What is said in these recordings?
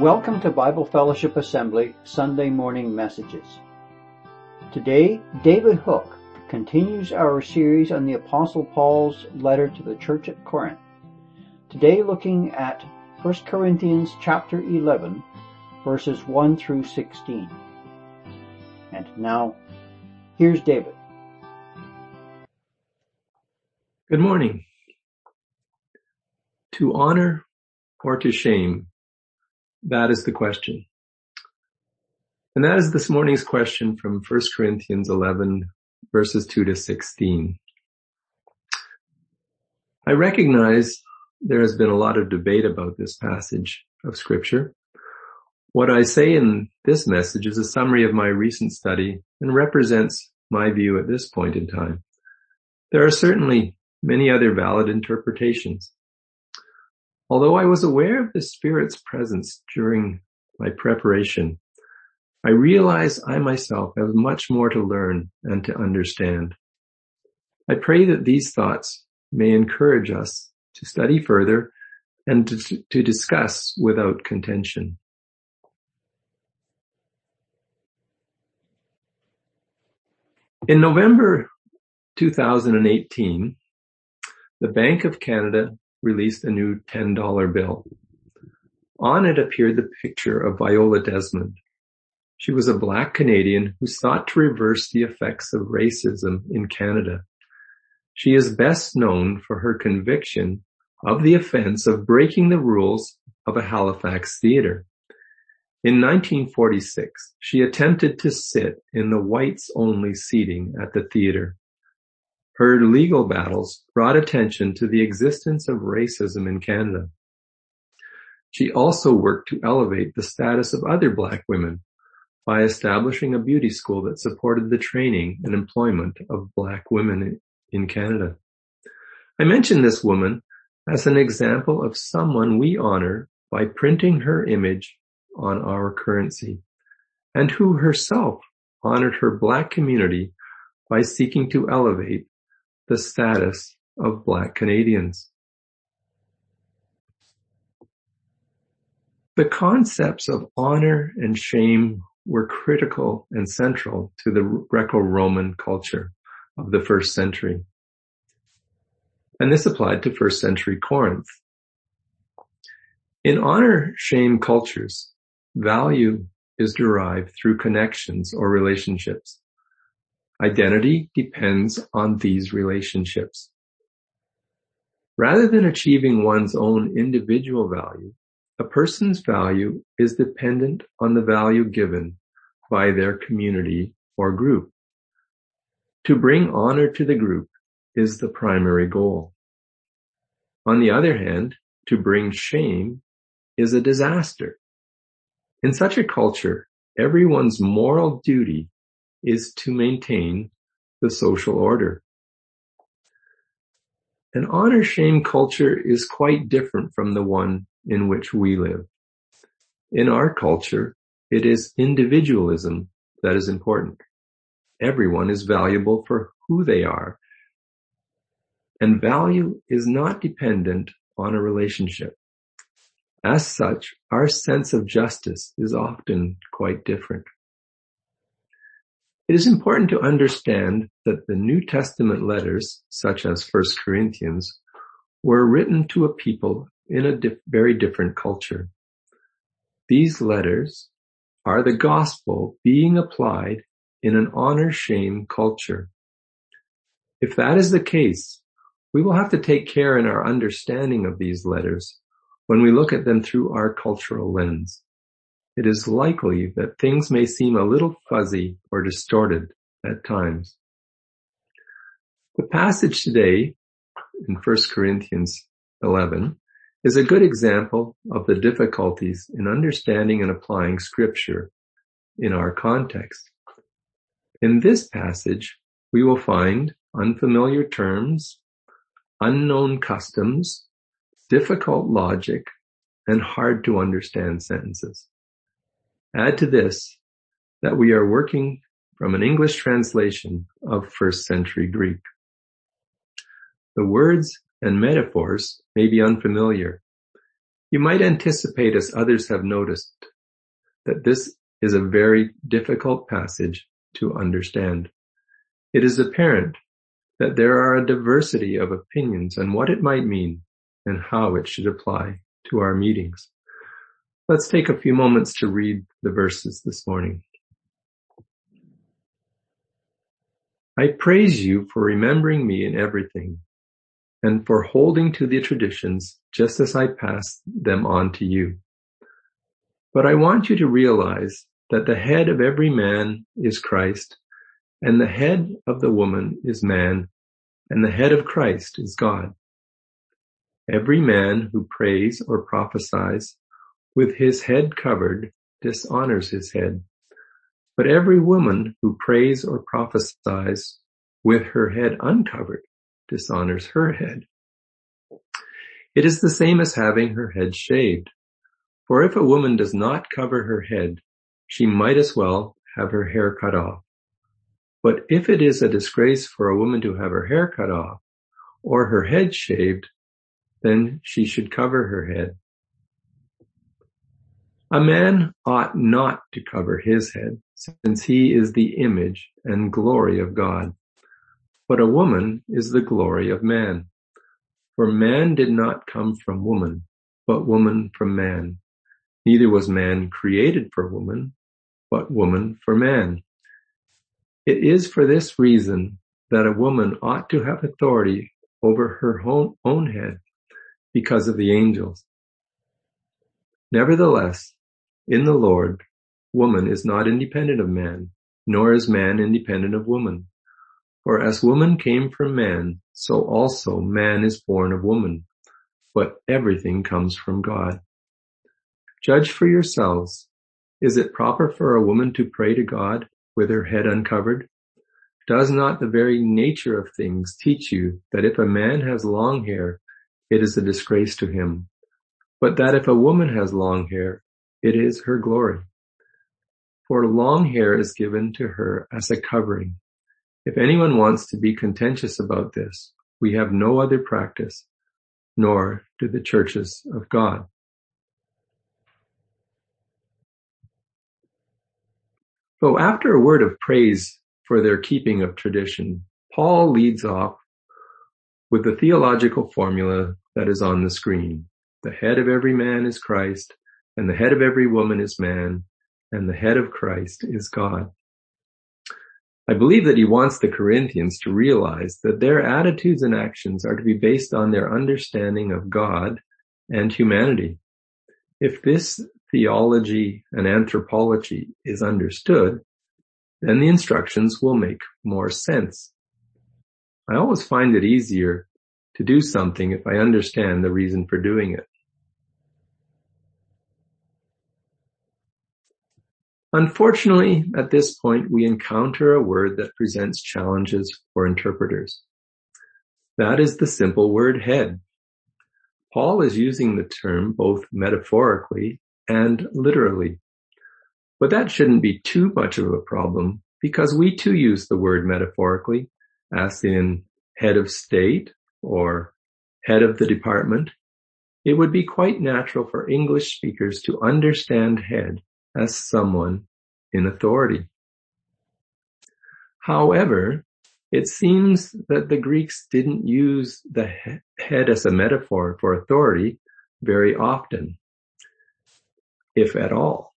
Welcome to Bible Fellowship Assembly Sunday Morning Messages. Today, David Hook continues our series on the Apostle Paul's letter to the church at Corinth. Today looking at 1 Corinthians chapter 11 verses 1 through 16. And now, here's David. Good morning. To honor or to shame that is the question. And that is this morning's question from 1 Corinthians 11 verses 2 to 16. I recognize there has been a lot of debate about this passage of scripture. What I say in this message is a summary of my recent study and represents my view at this point in time. There are certainly many other valid interpretations. Although I was aware of the Spirit's presence during my preparation, I realize I myself have much more to learn and to understand. I pray that these thoughts may encourage us to study further and to, to discuss without contention. In November 2018, the Bank of Canada released a new $10 bill. On it appeared the picture of Viola Desmond. She was a black Canadian who sought to reverse the effects of racism in Canada. She is best known for her conviction of the offense of breaking the rules of a Halifax theater. In 1946, she attempted to sit in the whites only seating at the theater. Her legal battles brought attention to the existence of racism in Canada. She also worked to elevate the status of other black women by establishing a beauty school that supported the training and employment of black women in Canada. I mention this woman as an example of someone we honor by printing her image on our currency and who herself honored her black community by seeking to elevate the status of Black Canadians. The concepts of honor and shame were critical and central to the Greco-Roman culture of the first century. And this applied to first century Corinth. In honor shame cultures, value is derived through connections or relationships. Identity depends on these relationships. Rather than achieving one's own individual value, a person's value is dependent on the value given by their community or group. To bring honor to the group is the primary goal. On the other hand, to bring shame is a disaster. In such a culture, everyone's moral duty is to maintain the social order. An honor shame culture is quite different from the one in which we live. In our culture, it is individualism that is important. Everyone is valuable for who they are. And value is not dependent on a relationship. As such, our sense of justice is often quite different. It is important to understand that the New Testament letters, such as 1 Corinthians, were written to a people in a very different culture. These letters are the gospel being applied in an honor shame culture. If that is the case, we will have to take care in our understanding of these letters when we look at them through our cultural lens it is likely that things may seem a little fuzzy or distorted at times. The passage today in 1 Corinthians 11 is a good example of the difficulties in understanding and applying scripture in our context. In this passage, we will find unfamiliar terms, unknown customs, difficult logic, and hard to understand sentences. Add to this that we are working from an English translation of first century Greek. The words and metaphors may be unfamiliar. You might anticipate, as others have noticed, that this is a very difficult passage to understand. It is apparent that there are a diversity of opinions on what it might mean and how it should apply to our meetings. Let's take a few moments to read the verses this morning. I praise you for remembering me in everything and for holding to the traditions just as I pass them on to you. But I want you to realize that the head of every man is Christ and the head of the woman is man and the head of Christ is God. Every man who prays or prophesies with his head covered dishonors his head. But every woman who prays or prophesies with her head uncovered dishonors her head. It is the same as having her head shaved. For if a woman does not cover her head, she might as well have her hair cut off. But if it is a disgrace for a woman to have her hair cut off or her head shaved, then she should cover her head. A man ought not to cover his head since he is the image and glory of God. But a woman is the glory of man. For man did not come from woman, but woman from man. Neither was man created for woman, but woman for man. It is for this reason that a woman ought to have authority over her own head because of the angels. Nevertheless, in the Lord, woman is not independent of man, nor is man independent of woman. For as woman came from man, so also man is born of woman. But everything comes from God. Judge for yourselves. Is it proper for a woman to pray to God with her head uncovered? Does not the very nature of things teach you that if a man has long hair, it is a disgrace to him, but that if a woman has long hair, it is her glory? For long hair is given to her as a covering. If anyone wants to be contentious about this, we have no other practice, nor do the churches of God. So after a word of praise for their keeping of tradition, Paul leads off with the theological formula that is on the screen. The head of every man is Christ, and the head of every woman is man, and the head of Christ is God. I believe that he wants the Corinthians to realize that their attitudes and actions are to be based on their understanding of God and humanity. If this theology and anthropology is understood, then the instructions will make more sense. I always find it easier to do something if I understand the reason for doing it. Unfortunately, at this point, we encounter a word that presents challenges for interpreters. That is the simple word head. Paul is using the term both metaphorically and literally. But that shouldn't be too much of a problem because we too use the word metaphorically as in head of state or head of the department. It would be quite natural for English speakers to understand head as someone in authority. However, it seems that the Greeks didn't use the head as a metaphor for authority very often, if at all.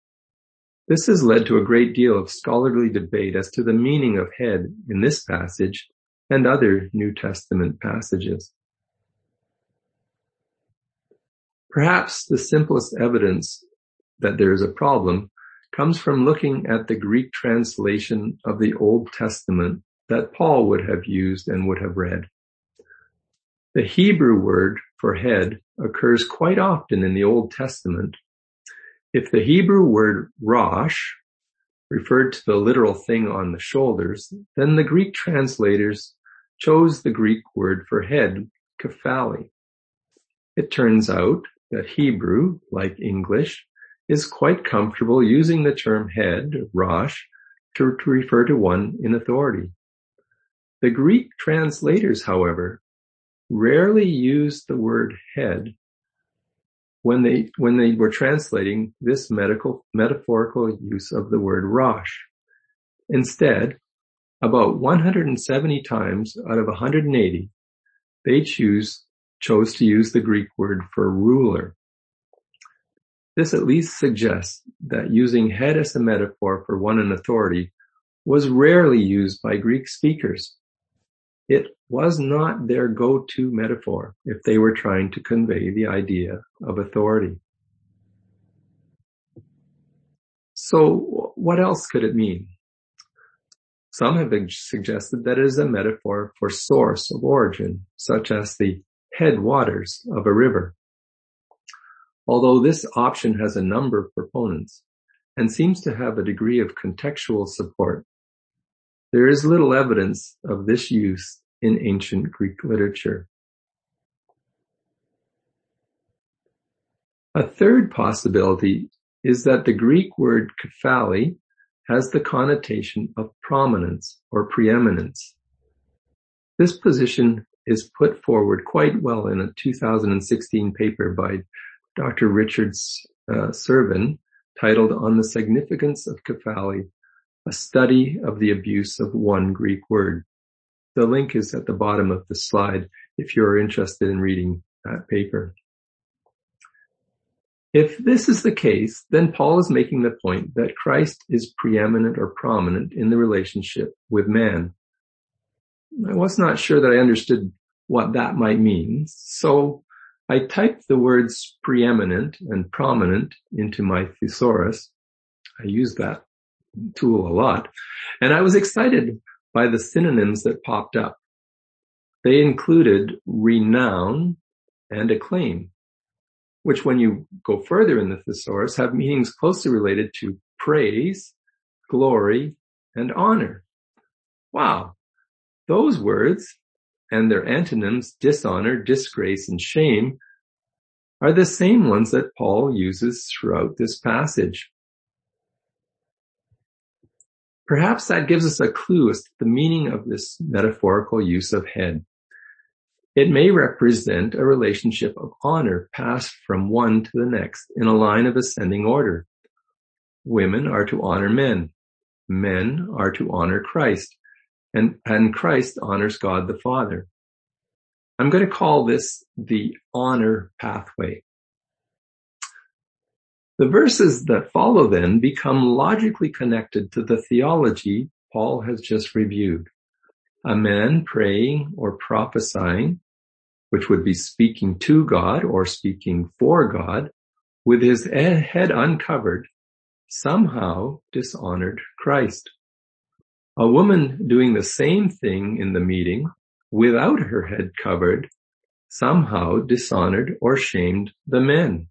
This has led to a great deal of scholarly debate as to the meaning of head in this passage and other New Testament passages. Perhaps the simplest evidence that there is a problem comes from looking at the Greek translation of the Old Testament that Paul would have used and would have read. The Hebrew word for head occurs quite often in the Old Testament. If the Hebrew word rosh referred to the literal thing on the shoulders, then the Greek translators chose the Greek word for head, kephale. It turns out that Hebrew, like English, is quite comfortable using the term head, rosh, to, to refer to one in authority. The Greek translators, however, rarely used the word head when they, when they were translating this medical, metaphorical use of the word Rosh. Instead, about 170 times out of 180, they choose, chose to use the Greek word for ruler. This at least suggests that using head as a metaphor for one in authority was rarely used by Greek speakers. It was not their go-to metaphor if they were trying to convey the idea of authority. So what else could it mean? Some have suggested that it is a metaphor for source of origin, such as the headwaters of a river. Although this option has a number of proponents and seems to have a degree of contextual support, there is little evidence of this use in ancient Greek literature. A third possibility is that the Greek word kephale has the connotation of prominence or preeminence. This position is put forward quite well in a 2016 paper by Dr. Richard uh, Cervin titled On the Significance of Kephale, a study of the abuse of one Greek word. The link is at the bottom of the slide if you're interested in reading that paper. If this is the case, then Paul is making the point that Christ is preeminent or prominent in the relationship with man. I was not sure that I understood what that might mean, so I typed the words preeminent and prominent into my thesaurus. I use that tool a lot, and I was excited by the synonyms that popped up. They included renown and acclaim which when you go further in the thesaurus have meanings closely related to praise, glory, and honor. Wow. Those words and their antonyms, dishonor, disgrace, and shame, are the same ones that Paul uses throughout this passage. Perhaps that gives us a clue as to the meaning of this metaphorical use of head. It may represent a relationship of honor passed from one to the next in a line of ascending order. Women are to honor men. Men are to honor Christ. And, and Christ honors God the Father. I'm going to call this the honor pathway. The verses that follow then become logically connected to the theology Paul has just reviewed. A man praying or prophesying which would be speaking to God or speaking for God, with his head uncovered, somehow dishonored Christ. A woman doing the same thing in the meeting without her head covered somehow dishonored or shamed the men.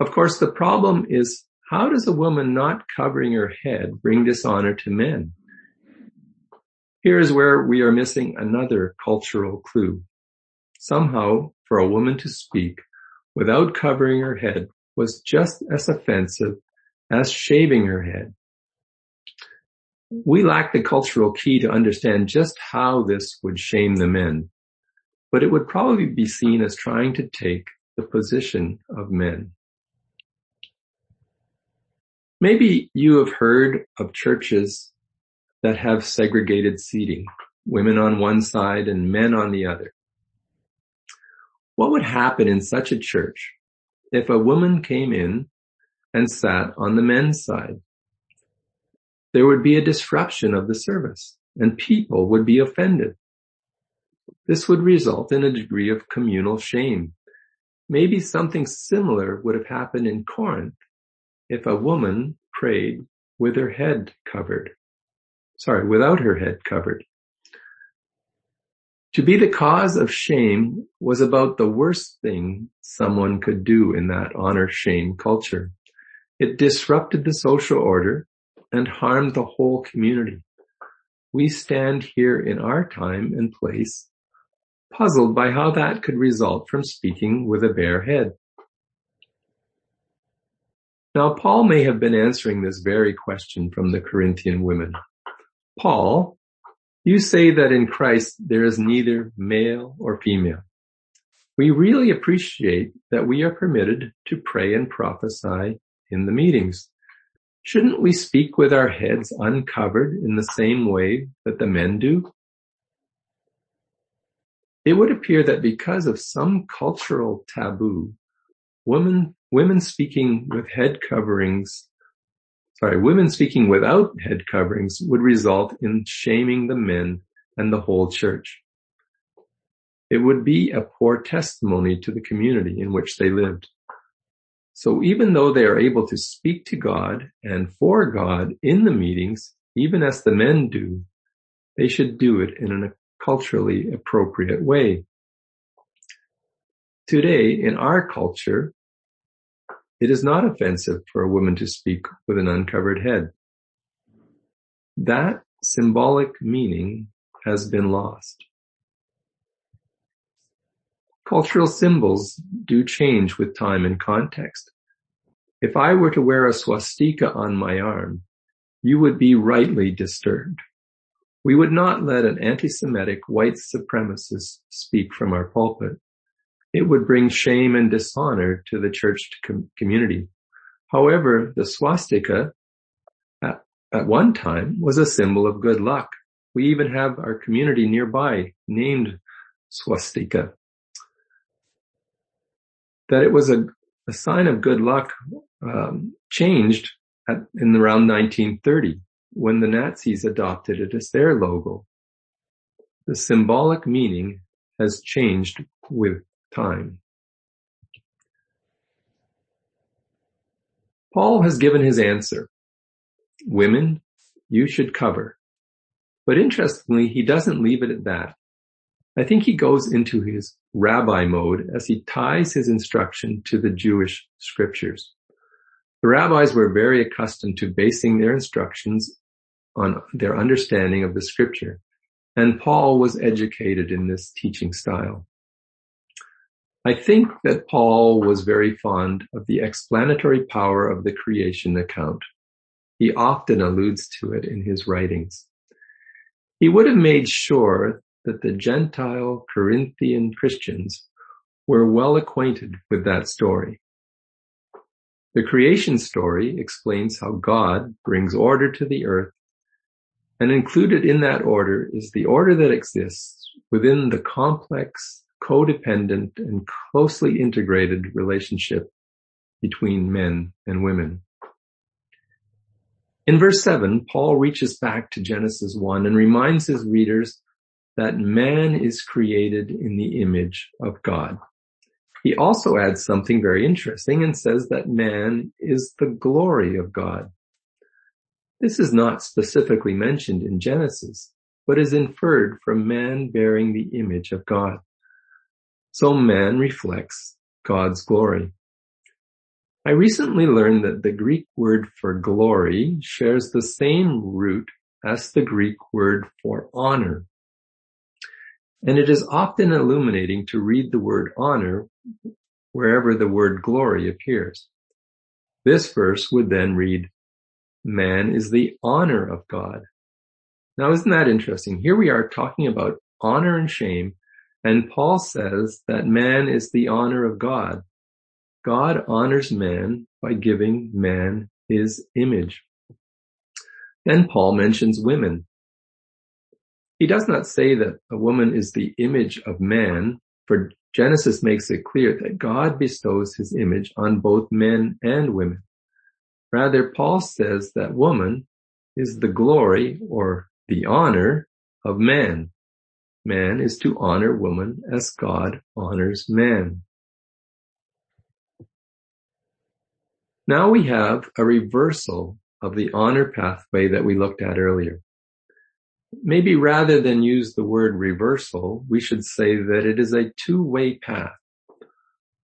Of course, the problem is how does a woman not covering her head bring dishonor to men? Here is where we are missing another cultural clue. Somehow, for a woman to speak without covering her head was just as offensive as shaving her head. We lack the cultural key to understand just how this would shame the men, but it would probably be seen as trying to take the position of men. Maybe you have heard of churches that have segregated seating, women on one side and men on the other. What would happen in such a church if a woman came in and sat on the men's side? There would be a disruption of the service and people would be offended. This would result in a degree of communal shame. Maybe something similar would have happened in Corinth if a woman prayed with her head covered. Sorry, without her head covered. To be the cause of shame was about the worst thing someone could do in that honor shame culture. It disrupted the social order and harmed the whole community. We stand here in our time and place puzzled by how that could result from speaking with a bare head. Now Paul may have been answering this very question from the Corinthian women. Paul, you say that in Christ there is neither male or female. we really appreciate that we are permitted to pray and prophesy in the meetings. Shouldn't we speak with our heads uncovered in the same way that the men do? It would appear that because of some cultural taboo, women, women speaking with head coverings, sorry, women speaking without head coverings would result in shaming the men and the whole church. It would be a poor testimony to the community in which they lived. So even though they are able to speak to God and for God in the meetings, even as the men do, they should do it in a culturally appropriate way. Today, in our culture, it is not offensive for a woman to speak with an uncovered head. That symbolic meaning has been lost. Cultural symbols do change with time and context. If I were to wear a swastika on my arm, you would be rightly disturbed. We would not let an anti-Semitic white supremacist speak from our pulpit. It would bring shame and dishonor to the church com- community. However, the swastika at, at one time was a symbol of good luck. We even have our community nearby named swastika that it was a, a sign of good luck um, changed at, in around 1930 when the Nazis adopted it as their logo. The symbolic meaning has changed with time. Paul has given his answer. Women, you should cover. But interestingly, he doesn't leave it at that. I think he goes into his rabbi mode as he ties his instruction to the Jewish scriptures. The rabbis were very accustomed to basing their instructions on their understanding of the scripture, and Paul was educated in this teaching style. I think that Paul was very fond of the explanatory power of the creation account. He often alludes to it in his writings. He would have made sure that the Gentile Corinthian Christians were well acquainted with that story. The creation story explains how God brings order to the earth and included in that order is the order that exists within the complex, codependent, and closely integrated relationship between men and women. In verse 7, Paul reaches back to Genesis 1 and reminds his readers that man is created in the image of God. He also adds something very interesting and says that man is the glory of God. This is not specifically mentioned in Genesis, but is inferred from man bearing the image of God. So man reflects God's glory. I recently learned that the Greek word for glory shares the same root as the Greek word for honor. And it is often illuminating to read the word honor wherever the word glory appears. This verse would then read, man is the honor of God. Now isn't that interesting? Here we are talking about honor and shame, and Paul says that man is the honor of God. God honors man by giving man his image. Then Paul mentions women. He does not say that a woman is the image of man, for Genesis makes it clear that God bestows his image on both men and women. Rather, Paul says that woman is the glory or the honor of man. Man is to honor woman as God honors man. Now we have a reversal of the honor pathway that we looked at earlier maybe rather than use the word reversal, we should say that it is a two-way path.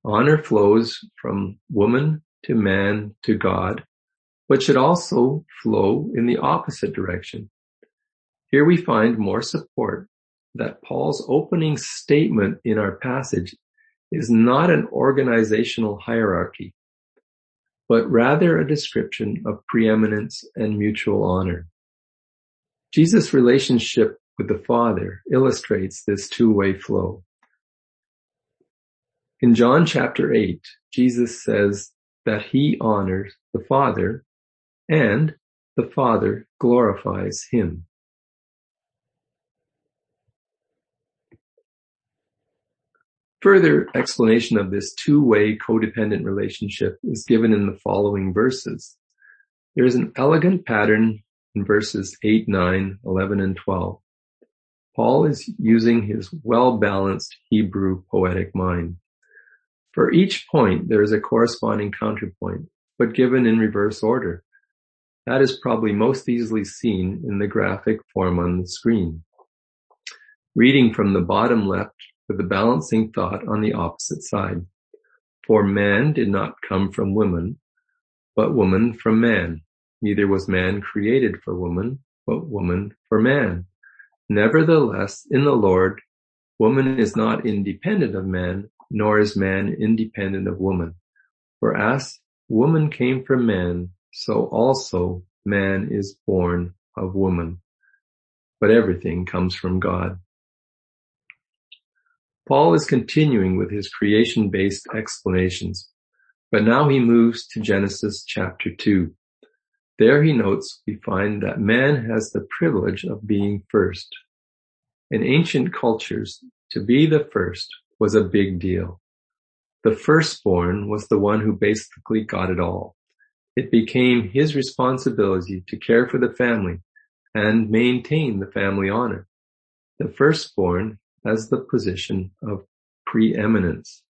Honor flows from woman to man to God, but should also flow in the opposite direction. Here we find more support that Paul's opening statement in our passage is not an organizational hierarchy, but rather a description of preeminence and mutual honor. Jesus' relationship with the Father illustrates this two-way flow. In John chapter 8, Jesus says that he honors the Father and the Father glorifies him. Further explanation of this two-way codependent relationship is given in the following verses. There is an elegant pattern in verses 8, 9, 11, and 12. Paul is using his well-balanced Hebrew poetic mind. For each point, there is a corresponding counterpoint, but given in reverse order. That is probably most easily seen in the graphic form on the screen. Reading from the bottom left with the balancing thought on the opposite side. For man did not come from woman, but woman from man. Neither was man created for woman, but woman for man. Nevertheless, in the Lord, woman is not independent of man, nor is man independent of woman. For as woman came from man, so also man is born of woman. But everything comes from God. Paul is continuing with his creation-based explanations, but now he moves to Genesis chapter 2. There he notes we find that man has the privilege of being first. In ancient cultures, to be the first was a big deal. The firstborn was the one who basically got it all. It became his responsibility to care for the family and maintain the family honor. The firstborn has the position of preeminence.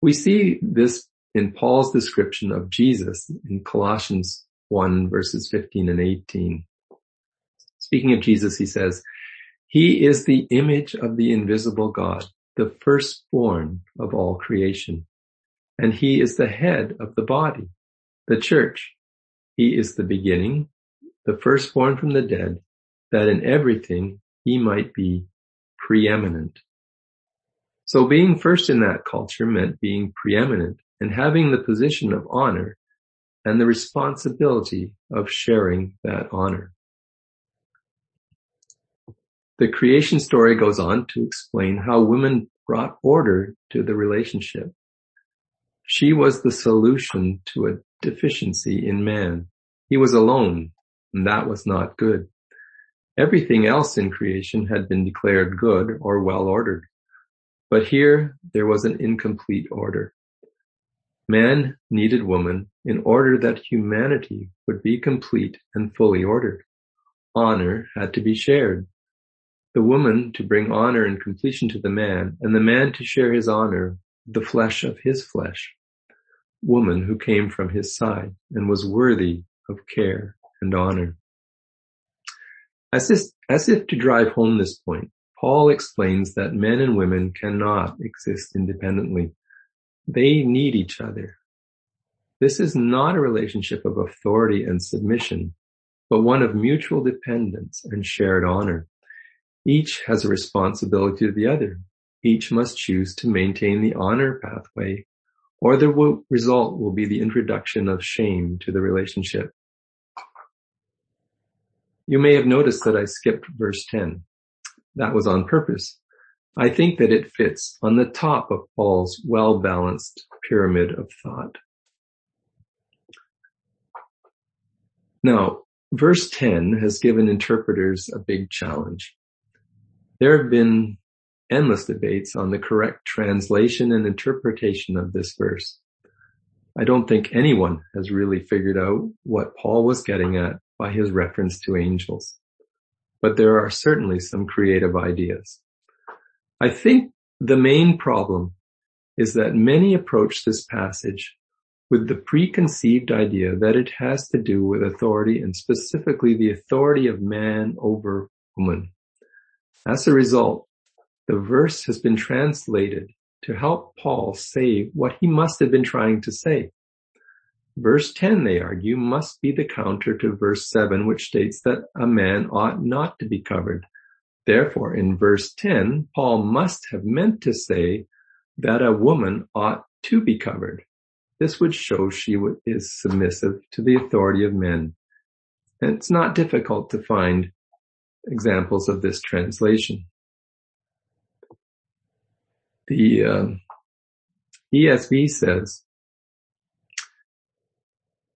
We see this in Paul's description of Jesus in Colossians 1 verses 15 and 18. Speaking of Jesus, he says, He is the image of the invisible God, the firstborn of all creation. And he is the head of the body, the church. He is the beginning, the firstborn from the dead, that in everything he might be preeminent. So being first in that culture meant being preeminent and having the position of honor and the responsibility of sharing that honor. The creation story goes on to explain how women brought order to the relationship. She was the solution to a deficiency in man. He was alone and that was not good. Everything else in creation had been declared good or well ordered. But here there was an incomplete order. Man needed woman in order that humanity would be complete and fully ordered. Honor had to be shared. The woman to bring honor and completion to the man, and the man to share his honor, the flesh of his flesh. Woman who came from his side and was worthy of care and honor. As if, as if to drive home this point, Paul explains that men and women cannot exist independently. They need each other. This is not a relationship of authority and submission, but one of mutual dependence and shared honor. Each has a responsibility to the other. Each must choose to maintain the honor pathway or the result will be the introduction of shame to the relationship. You may have noticed that I skipped verse 10. That was on purpose. I think that it fits on the top of Paul's well-balanced pyramid of thought. Now, verse 10 has given interpreters a big challenge. There have been endless debates on the correct translation and interpretation of this verse. I don't think anyone has really figured out what Paul was getting at by his reference to angels. But there are certainly some creative ideas. I think the main problem is that many approach this passage with the preconceived idea that it has to do with authority and specifically the authority of man over woman. As a result, the verse has been translated to help Paul say what he must have been trying to say. Verse 10, they argue, must be the counter to verse 7, which states that a man ought not to be covered. Therefore, in verse 10, Paul must have meant to say that a woman ought to be covered. This would show she is submissive to the authority of men. And it's not difficult to find examples of this translation. the um, ESV says,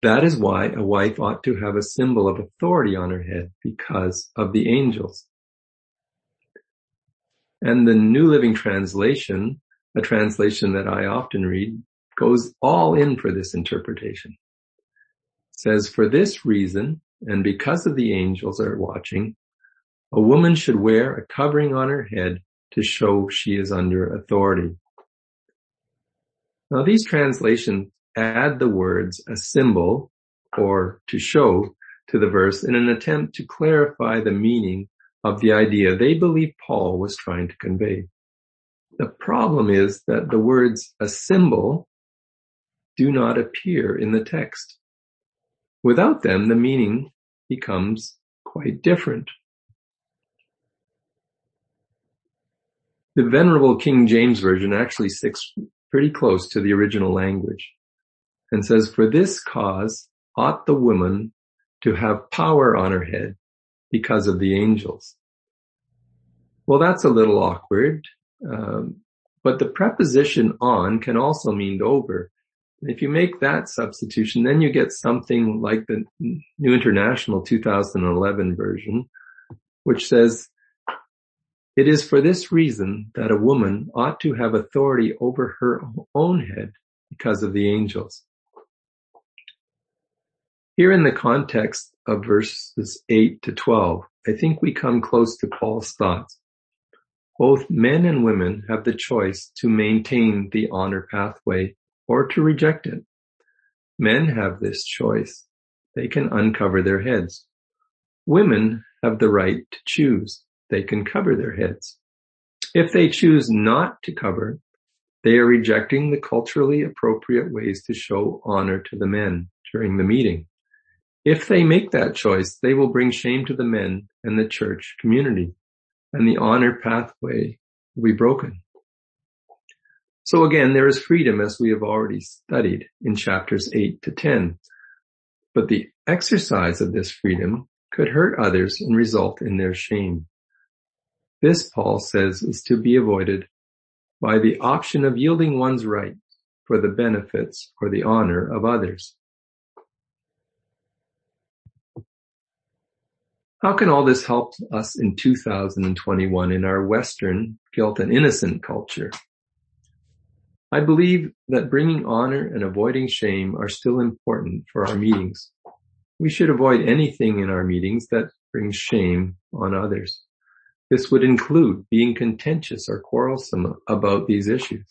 that is why a wife ought to have a symbol of authority on her head because of the angels. And the New Living Translation, a translation that I often read, goes all in for this interpretation. It says, for this reason, and because of the angels are watching, a woman should wear a covering on her head to show she is under authority. Now these translations add the words a symbol or to show to the verse in an attempt to clarify the meaning of the idea they believe Paul was trying to convey. The problem is that the words a symbol do not appear in the text. Without them, the meaning becomes quite different. The Venerable King James Version actually sticks pretty close to the original language and says, for this cause ought the woman to have power on her head because of the angels. Well, that's a little awkward, um, but the preposition on can also mean over. If you make that substitution, then you get something like the New International 2011 version, which says, it is for this reason that a woman ought to have authority over her own head because of the angels. Here in the context of verses 8 to 12, I think we come close to Paul's thoughts. Both men and women have the choice to maintain the honor pathway or to reject it. Men have this choice. They can uncover their heads. Women have the right to choose they can cover their heads. If they choose not to cover, they are rejecting the culturally appropriate ways to show honor to the men during the meeting. If they make that choice, they will bring shame to the men and the church community, and the honor pathway will be broken. So again, there is freedom as we have already studied in chapters 8 to 10. But the exercise of this freedom could hurt others and result in their shame. This, Paul says, is to be avoided by the option of yielding one's right for the benefits or the honor of others. How can all this help us in 2021 in our Western guilt and innocent culture? I believe that bringing honor and avoiding shame are still important for our meetings. We should avoid anything in our meetings that brings shame on others. This would include being contentious or quarrelsome about these issues.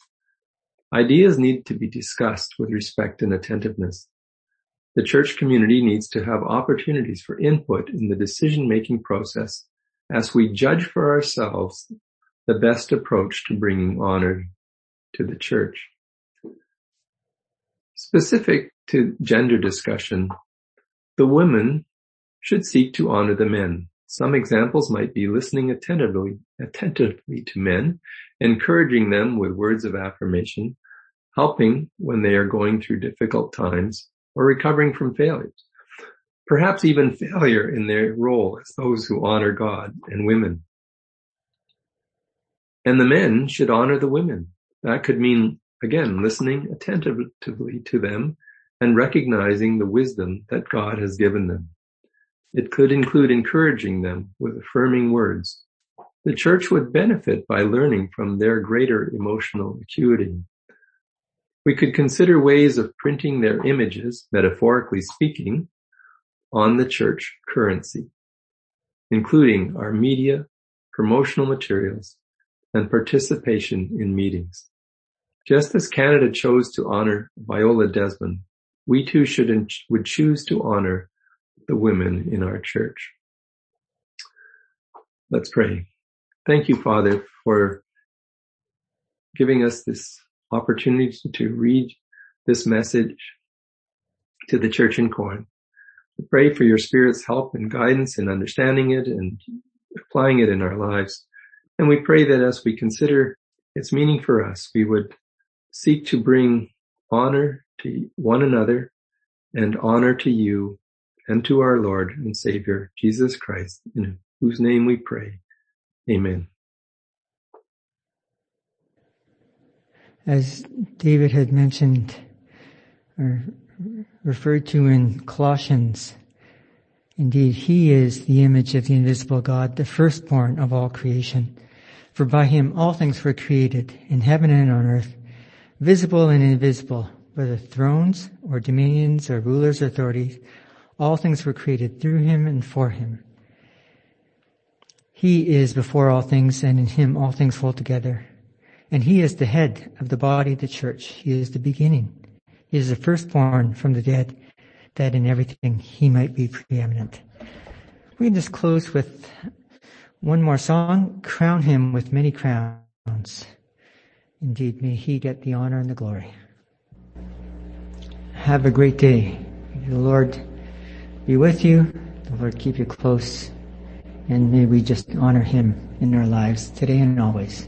Ideas need to be discussed with respect and attentiveness. The church community needs to have opportunities for input in the decision-making process as we judge for ourselves the best approach to bringing honor to the church. Specific to gender discussion, the women should seek to honor the men. Some examples might be listening attentively, attentively to men, encouraging them with words of affirmation, helping when they are going through difficult times, or recovering from failures. Perhaps even failure in their role as those who honor God and women. And the men should honor the women. That could mean, again, listening attentively to them and recognizing the wisdom that God has given them. It could include encouraging them with affirming words. The church would benefit by learning from their greater emotional acuity. We could consider ways of printing their images, metaphorically speaking, on the church currency, including our media, promotional materials, and participation in meetings. Just as Canada chose to honor Viola Desmond, we too should would choose to honor the women in our church. Let's pray. Thank you, Father, for giving us this opportunity to read this message to the church in Corinth. We pray for your Spirit's help and guidance in understanding it and applying it in our lives. And we pray that as we consider its meaning for us, we would seek to bring honor to one another and honor to you and to our Lord and Savior, Jesus Christ, in whose name we pray. Amen. As David had mentioned or referred to in Colossians, indeed he is the image of the invisible God, the firstborn of all creation. For by him all things were created in heaven and on earth, visible and invisible, whether thrones or dominions or rulers or authorities, all things were created through him and for him. He is before all things and in him all things hold together. And he is the head of the body of the church. He is the beginning. He is the firstborn from the dead, that in everything he might be preeminent. We can just close with one more song, Crown Him with Many Crowns. Indeed, may He get the honor and the glory. Have a great day. May the Lord be with you. The Lord keep you close. And may we just honor Him in our lives today and always.